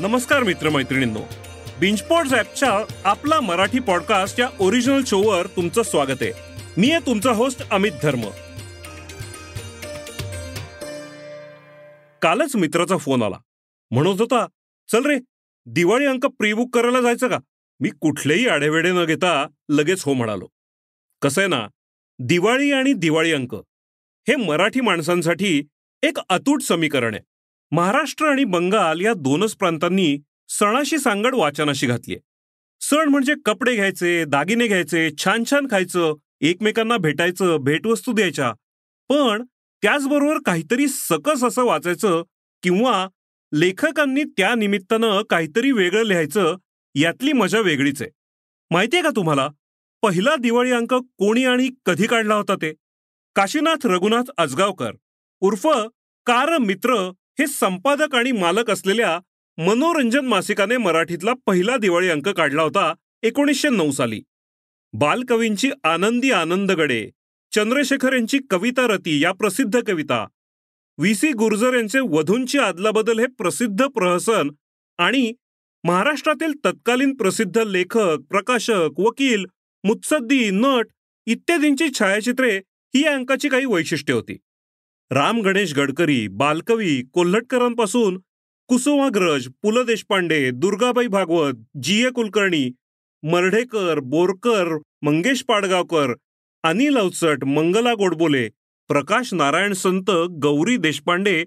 नमस्कार मित्रमैत्रिणींनो. बिंचपॉड्स ॲपच्या आपला मराठी पॉडकास्ट या ओरिजिनल शोवर तुमचं स्वागत आहे. मी आहे तुमचा होस्ट अमित धर्म. कालच मित्राचा फोन आला. म्हणत होता चल रे दिवाळी अंक प्रीबुक करायला जायचं का? मी कुठलेही आढेवेडे न घेता लगेच हो म्हणालो. कसं आहे ना दिवाळी आणि दिवाळी अंक हे मराठी माणसांसाठी एक अतूट समीकरण आहे. महाराष्ट्र आणि बंगाल या दोनच प्रांतांनी सणाशी सांगड वाचनाशी घातली सण म्हणजे कपडे घ्यायचे दागिने घ्यायचे छान छान खायचं एकमेकांना भेटायचं भेटवस्तू द्यायच्या. पण त्याचबरोबर काहीतरी सकस असं वाचायचं किंवा लेखकांनी त्या निमित्तानं काहीतरी वेगळं लिहायचं यातली मजा वेगळीच आहे. माहितीये का तुम्हाला? पहिला दिवाळी अंक कोणी आणि कधी काढला होता ते? काशीनाथ रघुनाथ आजगावकर उर्फ कार मित्र हे संपादक आणि मालक असलेल्या मनोरंजन मासिकाने मराठीतला पहिला दिवाळी अंक काढला होता एकोणीसशे नऊ साली. बालकवींची आनंदी आनंदगडे चंद्रशेखर यांची कविता रती या प्रसिद्ध कविता व्ही. सी. गुर्जर यांचे वधूंची आदलाबदल हे प्रसिद्ध प्रहसन आणि महाराष्ट्रातील तत्कालीन प्रसिद्ध लेखक प्रकाशक वकील मुत्सद्दी नट इत्यादींची छायाचित्रे ही अंकाची काही वैशिष्ट्ये होती. राम गणेश गडकरी बालकवी कोल्हटकरांपासून कुसुमाग्रज पु ल देशपांडे दुर्गाबाई भागवत जी ए कुलकर्णी मर्ढेकर बोरकर मंगेश पाडगावकर अनिल अवचट मंगला गोडबोले प्रकाश नारायण संत गौरी देशपांडे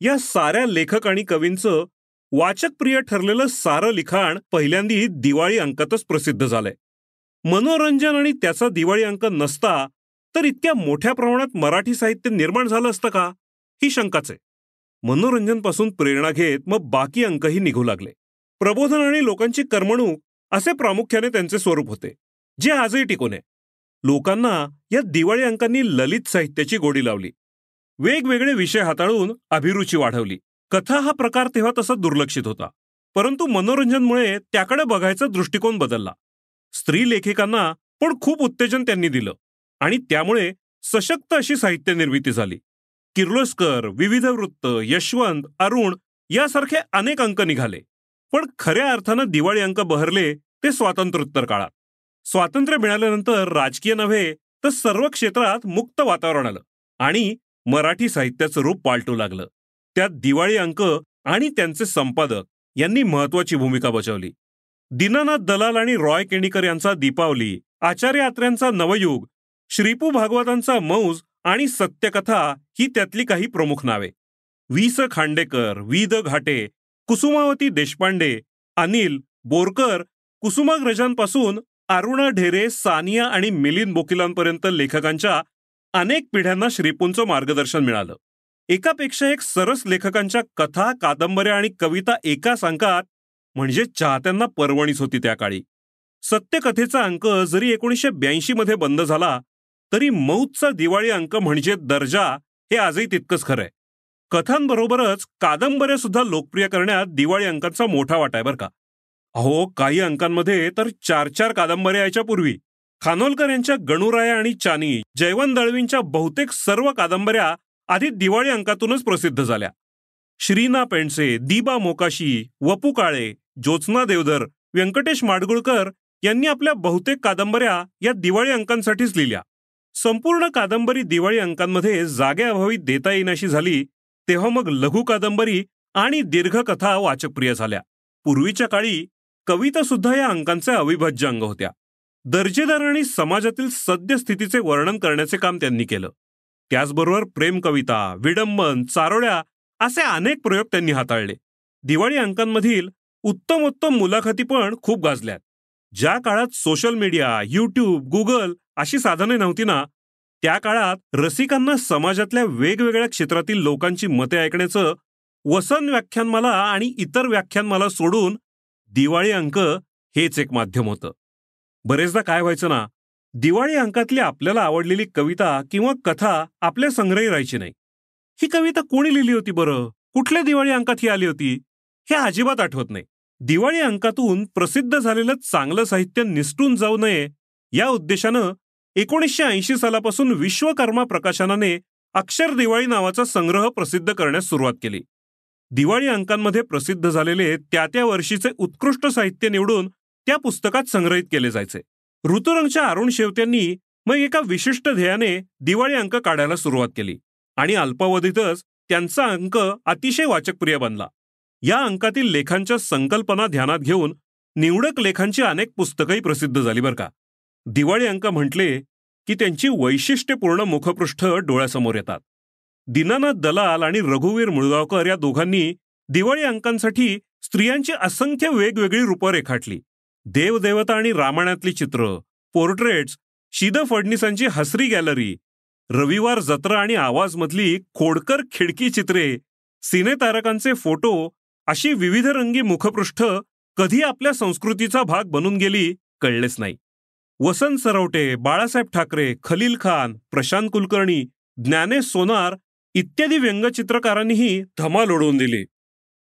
या साऱ्या लेखक आणि कवींचं वाचकप्रिय ठरलेलं सारं लिखाण पहिल्यांदी दिवाळी अंकातच प्रसिद्ध झालंय. मनोरंजन आणि त्याचा दिवाळी अंक नसता तर इतक्या मोठ्या प्रमाणात मराठी साहित्य निर्माण झालं असतं का? ही शंकाच आहे. मनोरंजनपासून प्रेरणा घेत मग बाकी अंकही निघू लागले. प्रबोधन आणि लोकांची करमणूक असे प्रामुख्याने त्यांचे स्वरूप होते जे आजही टिकून आहे. लोकांना या दिवाळी अंकांनी ललित साहित्याची गोडी लावली. वेगवेगळे विषय हाताळून अभिरुची वाढवली. कथा हा प्रकार तेव्हा तसा दुर्लक्षित होता. परंतु मनोरंजनमुळे त्याकडे बघायचा दृष्टिकोन बदलला. स्त्री लेखिकांना पण खूप उत्तेजन त्यांनी दिलं. आणि त्यामुळे सशक्त अशी साहित्य निर्मिती झाली. किर्लोस्कर विविध वृत्त यशवंत अरुण यासारखे अनेक अंक निघाले. पण खऱ्या अर्थानं दिवाळी अंक बहरले ते स्वातंत्र्योत्तर काळात. स्वातंत्र्य मिळाल्यानंतर राजकीय नव्हे तर सर्व क्षेत्रात मुक्त वातावरण आलं आणि मराठी साहित्याचं रूप पालटू लागलं. त्यात दिवाळी अंक आणि त्यांचे संपादक यांनी महत्वाची भूमिका बजावली. दीनानाथ दलाल आणि रॉय केणीकर यांचा दीपावली आचार्य आत्र्यांचा नवयुग श्रीपू भागवतांचा मौज आणि सत्यकथा ही त्यातली काही प्रमुख नावे. V S Khandekar V D Ghate Kusumavati Deshpande Anil Borkar कुसुमाग्रजांपासून Aruna Dhere Saniya आणि मिलिंद बोकिलांपर्यंत लेखकांच्या अनेक पिढ्यांना श्रीपूंचं मार्गदर्शन मिळालं. एकापेक्षा एक सरस लेखकांच्या कथा कादंबऱ्या आणि कविता एका अंकात म्हणजे चाहत्यांना पर्वणीच होती त्या काळी. सत्यकथेचा अंक जरी एकोणीसशे ब्याऐंशी मध्ये बंद झाला तरी मौतचा दिवाळी अंक म्हणजे दर्जा हे आजही तितकंच खरंय कथांबरोबरच कादंबऱ्या सुद्धा लोकप्रिय करण्यात दिवाळी अंकांचा मोठा वाटा आहे बरं का. अहो काही अंकांमध्ये तर चार चार कादंबऱ्या यायच्या पूर्वी. खानोलकर यांच्या गणुराया आणि चानी जयवंत दळवींच्या बहुतेक सर्व कादंबऱ्या आधी दिवाळी अंकातूनच प्रसिद्ध झाल्या. श्रीना पेंडसे दिबा मोकाशी वपू काळे ज्योत्स्ना देवधर व्यंकटेश माडगुळकर यांनी आपल्या बहुतेक कादंबऱ्या या दिवाळी अंकांसाठीच लिहिल्या. संपूर्ण कादंबरी दिवाळी अंकांमध्ये जागेअभावी देता येईनाशी झाली तेव्हा मग लघु कादंबरी आणि दीर्घकथा वाचकप्रिय झाल्या. पूर्वीच्या काळी कविता सुद्धा या अंकांचे अविभाज्य अंग होत्या. दर्जेदार आणि समाजातील सद्यस्थितीचे वर्णन करण्याचे काम त्यांनी केलं. त्याचबरोबर प्रेम कविता विडंबन चारोळ्या असे अनेक प्रयोग त्यांनी हाताळले. दिवाळी अंकांमधील उत्तमोत्तम मुलाखती पण खूप गाजल्यात. ज्या काळात सोशल मीडिया युट्यूब गुगल अशी साधने नव्हती ना. त्या काळात रसिकांना समाजातल्या वेगवेगळ्या क्षेत्रातील लोकांची मते ऐकण्याचं वसन व्याख्यानमाला आणि इतर व्याख्यानमाला सोडून दिवाळी अंक हेच एक माध्यम होतं. बरेचदा काय व्हायचं ना दिवाळी अंकातली आपल्याला आवडलेली कविता किंवा कथा आपल्या संग्रही राहायची नाही. ही कविता कोणी लिहिली होती बरं? कुठल्या दिवाळी अंकात ही आली होती? हे अजिबात आठवत नाही. दिवाळी अंकातून प्रसिद्ध झालेलं चांगलं साहित्य निसटून जाऊ नये या उद्देशानं एकोणीसशे ऐंशी सालापासून विश्वकर्मा प्रकाशनाने अक्षर दिवाळी नावाचा संग्रह प्रसिद्ध करण्यास सुरुवात केली. दिवाळी अंकांमध्ये प्रसिद्ध झालेले त्या त्या वर्षीचे उत्कृष्ट साहित्य निवडून त्या पुस्तकात संग्रहित केले जायचे. ऋतुरंगच्या अरुण शेवत्यांनी मग एका विशिष्ट ध्येयाने दिवाळी अंक काढायला सुरुवात केली आणि अल्पावधीतच त्यांचा अंक अतिशय वाचकप्रिय बनला. या अंकातील लेखांच्या संकल्पना ध्यानात घेऊन निवडक लेखांची अनेक पुस्तकंही प्रसिद्ध झाली बरं का. दिवाळी अंक म्हटले की त्यांची वैशिष्ट्यपूर्ण मुखपृष्ठ डोळ्यासमोर येतात. दीनानाथ दलाल आणि रघुवीर मुळगावकर या दोघांनी दिवाळी अंकांसाठी स्त्रियांची असंख्य वेगवेगळी रूपं रेखाटली देवदेवता आणि रामायणातली चित्र पोर्ट्रेट्स शिद फडणीसांची हसरी गॅलरी रविवार जत्रा आणि आवाजमधली खोडकर खिडकी चित्रे सिनेतारकांचे फोटो अशी विविध रंगी मुखपृष्ठ कधी आपल्या संस्कृतीचा भाग बनून गेली कळलेच नाही. वसंत सरवटे बाळासाहेब ठाकरे खलील खान प्रशांत कुलकर्णी ज्ञानेश सोनार इत्यादी व्यंगचित्रकारांनीही धमाल ओढवून दिली.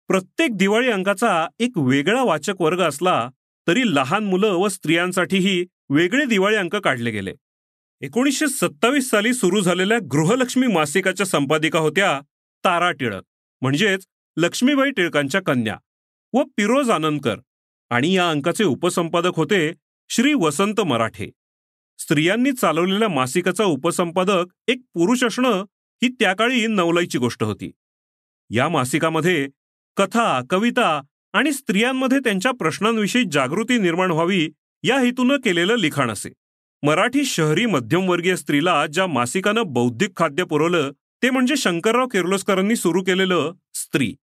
प्रत्येक दिवाळी अंकाचा एक वेगळा वाचक वर्ग असला तरी लहान मुलं व स्त्रियांसाठीही वेगळे दिवाळी अंक काढले गेले. एकोणीसशे सत्तावीस साली सुरू झालेल्या गृहलक्ष्मी मासिकाच्या संपादिका होत्या तारा टिळक म्हणजेच लक्ष्मीबाई टिळकांच्या कन्या व पिरोज आनंदकर. आणि या अंकाचे उपसंपादक होते श्री वसंत मराठे. स्त्रियांनी चालवलेल्या मासिकाचा उपसंपादक एक पुरुष असणं ही त्या काळी नवलाईची गोष्ट होती. या मासिकामध्ये कथा कविता आणि स्त्रियांमध्ये त्यांच्या प्रश्नांविषयी जागृती निर्माण व्हावी या हेतूनं केलेलं लिखाण असे. मराठी शहरी मध्यमवर्गीय स्त्रीला ज्या मासिकानं बौद्धिक खाद्य पुरवलं ते म्हणजे शंकरराव किर्लोस्करांनी सुरू केलेलं स्त्री.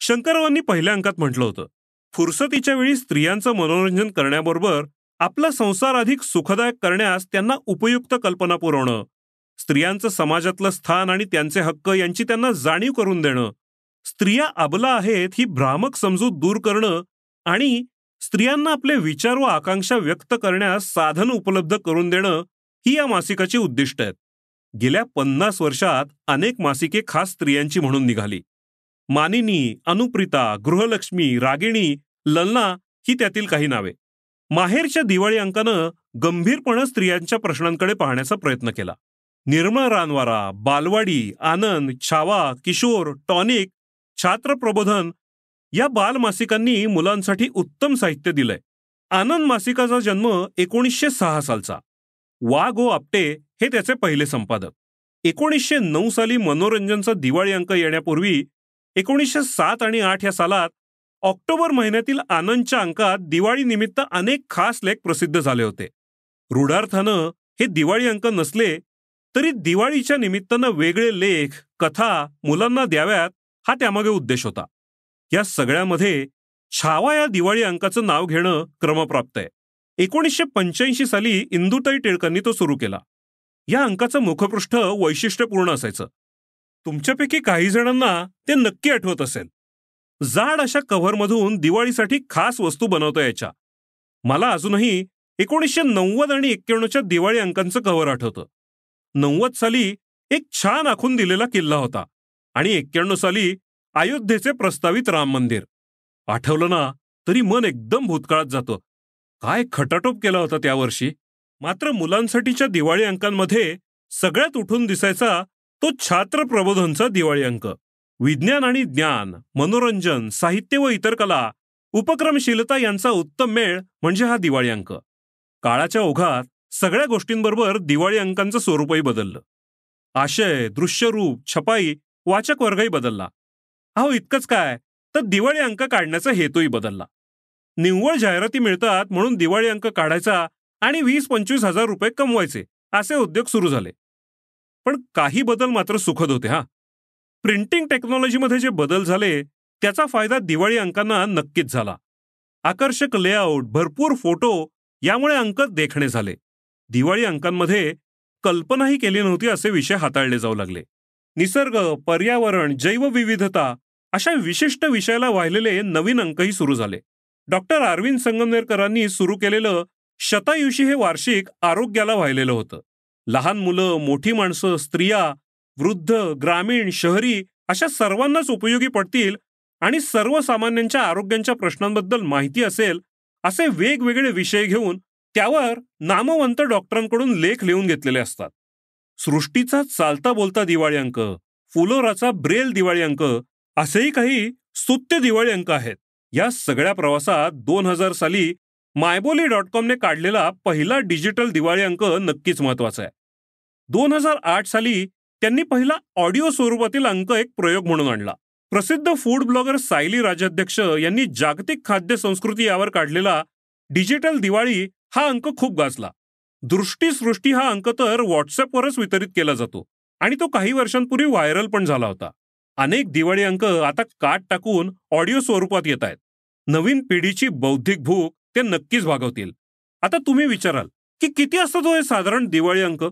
शंकररावांनी पहिल्या अंकात म्हटलं होतं फुरसतीच्या वेळी स्त्रियांचं मनोरंजन करण्याबरोबर आपला संसार अधिक सुखदायक करण्यास त्यांना उपयुक्त कल्पना पुरवणं स्त्रियांचं समाजातलं स्थान आणि त्यांचे हक्क यांची त्यांना जाणीव करून देणं स्त्रिया अबला आहेत ही भ्रामक समजूत दूर करणं आणि स्त्रियांना आपले विचार व आकांक्षा व्यक्त करण्यास साधन उपलब्ध करून देणं ही या मासिकाची उद्दिष्ट आहेत. गेल्या पन्नास वर्षात अनेक मासिके खास स्त्रियांची म्हणून निघाली. मानिनी अनुप्रिता गृहलक्ष्मी रागिणी ललना ही त्यातील काही नावे. माहेरच्या दिवाळी अंकानं गंभीरपणे स्त्रियांच्या प्रश्नांकडे पाहण्याचा प्रयत्न केला. निर्मळ रानवारा बालवाडी आनंद छावा किशोर टॉनिक छात्र प्रबोधन या बालमासिकांनी मुलांसाठी उत्तम साहित्य दिलंय. आनंद मासिकाचा जन्म एकोणीसशे सहा सालचा. वा गो आपटे हे त्याचे पहिले संपादक. एकोणीसशे नऊ साली मनोरंजनचा दिवाळी अंक येण्यापूर्वी एकोणीसशे सात आणि आठ या सालात ऑक्टोबर महिन्यातील आनंदच्या अंकात दिवाळी निमित्त अनेक खास लेख प्रसिद्ध झाले होते. रूढार्थानं हे दिवाळी अंक नसले तरी दिवाळीच्या निमित्तानं वेगळे लेख कथा मुलांना द्याव्यात हा त्यामागे उद्देश होता. या सगळ्यामध्ये छावा या दिवाळी अंकाचं नाव घेणं क्रमप्राप्त आहे. एकोणीसशे पंच्याऐंशी साली इंदुताई टिळकांनी तो सुरू केला. या अंकाचं मुखपृष्ठ वैशिष्ट्यपूर्ण असायचं. तुमच्यापैकी काही जणांना ते नक्की आठवत असेल. जाड अशा कव्हरमधून दिवाळीसाठी खास वस्तू बनवता यायच्या मला अजूनही एकोणीसशे नव्वद आणि एक्क्याण्णवच्या दिवाळी अंकांचं कव्हर आठवतं. नव्वद साली एक छान आखून दिलेला किल्ला होता आणि एक्क्याण्णव साली अयोध्येचे प्रस्तावित राम मंदिर. आठवलं ना तरी मन एकदम भूतकाळात जातं. काय खटाटोप केला होता त्यावर्षी मात्र मुलांसाठीच्या दिवाळी अंकांमध्ये सगळ्यात उठून दिसायचा तो छात्र प्रबोधनचा दिवाळी अंक. विज्ञान आणि ज्ञान मनोरंजन साहित्य व इतर कला उपक्रमशीलता यांचा उत्तम मेळ म्हणजे हा दिवाळी अंक. काळाच्या ओघात सगळ्या गोष्टींबरोबर दिवाळी अंकांचं स्वरूपही बदललं. आशय दृश्यरूप छपाई वाचक वर्गही बदलला. अहो इतकंच काय? तर दिवाळी अंक काढण्याचा हेतूही बदलला. निव्वळ जाहिराती मिळतात म्हणून दिवाळी अंक काढायचा आणि वीस पंचवीस हजार रुपये कमवायचे असे उद्योग सुरू झाले. पण काही बदल मात्र सुखद होते हा. प्रिंटिंग टेक्नॉलॉजीमध्ये जे बदल झाले त्याचा फायदा दिवाळी अंकांना नक्कीच झाला. आकर्षक लेआउट भरपूर फोटो यामुळे अंक देखणे झाले. दिवाळी अंकांमध्ये कल्पनाही केली नव्हती असे विषय हाताळले जाऊ लागले. निसर्ग पर्यावरण जैवविविधता अशा विशिष्ट विषयाला वाहिलेले नवीन अंकही सुरू झाले. डॉक्टर अरविंद संगमनेरकरांनी सुरू केलेलं शतायुषी हे वार्षिक आरोग्याला वाहिलेलं होतं. लहान मुलं मोठी माणसं स्त्रिया वृद्ध ग्रामीण शहरी अशा सर्वांनाच उपयोगी पडतील आणि सर्वसामान्यांच्या आरोग्यांच्या प्रश्नांबद्दल माहिती असेल असे वेगवेगळे विषय घेऊन त्यावर नामवंत डॉक्टरांकडून लेख लिहून घेतलेले असतात. सृष्टीचा चालता बोलता दिवाळी अंक फुलोराचा ब्रेल दिवाळी अंक असेही काही स्तुत्य दिवाळी अंक आहेत. या सगळ्या प्रवासात दोन हजार साली मायबोली डॉट कॉमने काढलेला पहिला डिजिटल दिवाळी अंक नक्कीच महत्त्वाचा आहे. दोन हजार आठ साली त्यांनी पहिला ऑडिओ स्वरूपातील अंक एक प्रयोग म्हणून आणला. प्रसिद्ध फूड ब्लॉगर सायली राजाध्यक्ष यांनी जागतिक खाद्य संस्कृती यावर काढलेला डिजिटल दिवाळी हा अंक खूप गाजला. दृष्टीसृष्टी हा अंक तर व्हॉट्सअपवरच वितरित केला जातो आणि तो काही वर्षांपूर्वी व्हायरल पण झाला होता. अनेक दिवाळी अंक आता काट टाकून ऑडिओ स्वरूपात येत आहेत. नवीन पिढीची बौद्धिक भूक ते नक्कीच भागवतील. आता तुम्ही विचाराल की किती असतो हे साधारण दिवाळी अंक?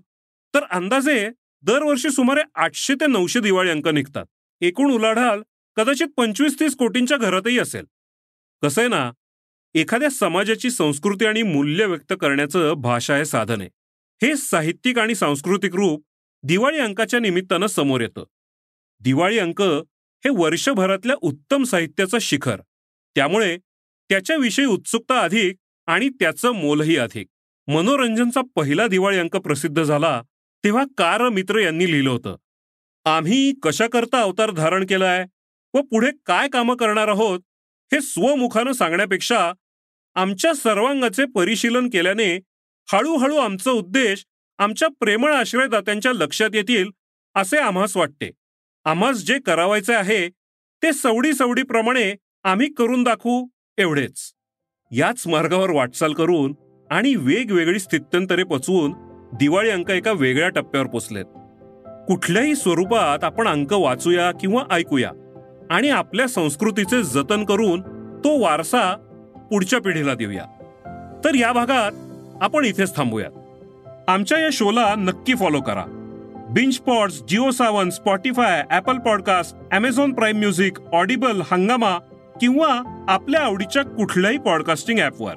तर अंदाजे दरवर्षी सुमारे आठशे ते नऊशे दिवाळी अंक निघतात. एकूण उलाढाल कदाचित पंचवीस तीस कोटींच्या घरातही असेल. कसं आहे ना एखाद्या समाजाची संस्कृती आणि मूल्य व्यक्त करण्याचं भाषा हे साधन आहे. हे साहित्यिक आणि सांस्कृतिक रूप दिवाळी अंकाच्या निमित्तानं समोर येतं. दिवाळी अंक हे वर्षभरातल्या उत्तम साहित्याचं शिखर. त्यामुळे त्याच्याविषयी उत्सुकता अधिक आणि त्याचं मोलही अधिक. मनोरंजनचा पहिला दिवाळी अंक प्रसिद्ध झाला तेव्हा कार मित्र यांनी लिहिलं होतं आम्ही कशाकरता अवतार धारण केलाय व पुढे काय कामं करणार आहोत हे स्वमुखानं सांगण्यापेक्षा आमच्या सर्वांगाचे परिशीलन केल्याने हळूहळू आमचा उद्देश आमच्या प्रेमळ आश्रयदात्यांच्या लक्षात येतील असे आम्हास वाटते. आम्हास जे करावायचे आहे ते सवडी सवडीप्रमाणे आम्ही करून दाखवू एवढेच. याच मार्गावर वाटचाल करून आणि वेगवेगळी स्थित्यंतरे पचवून दिवाळी अंक एका वेगळ्या टप्प्यावर पोचलेत. कुठल्याही स्वरूपात आपण अंक वाचूया किंवा ऐकूया आणि आपल्या संस्कृतीचे जतन करून तो वारसा पुढच्या पिढीला देऊया. तर या भागात आपण इथेच थांबूयात. आमच्या या शोला नक्की फॉलो करा. Bingepods Jio Saavn Spotify Apple podcast Amazon Prime music Audible Hungama किंवा आपल्या आवडीच्या कुठल्याही पॉडकास्टिंग ॲपवर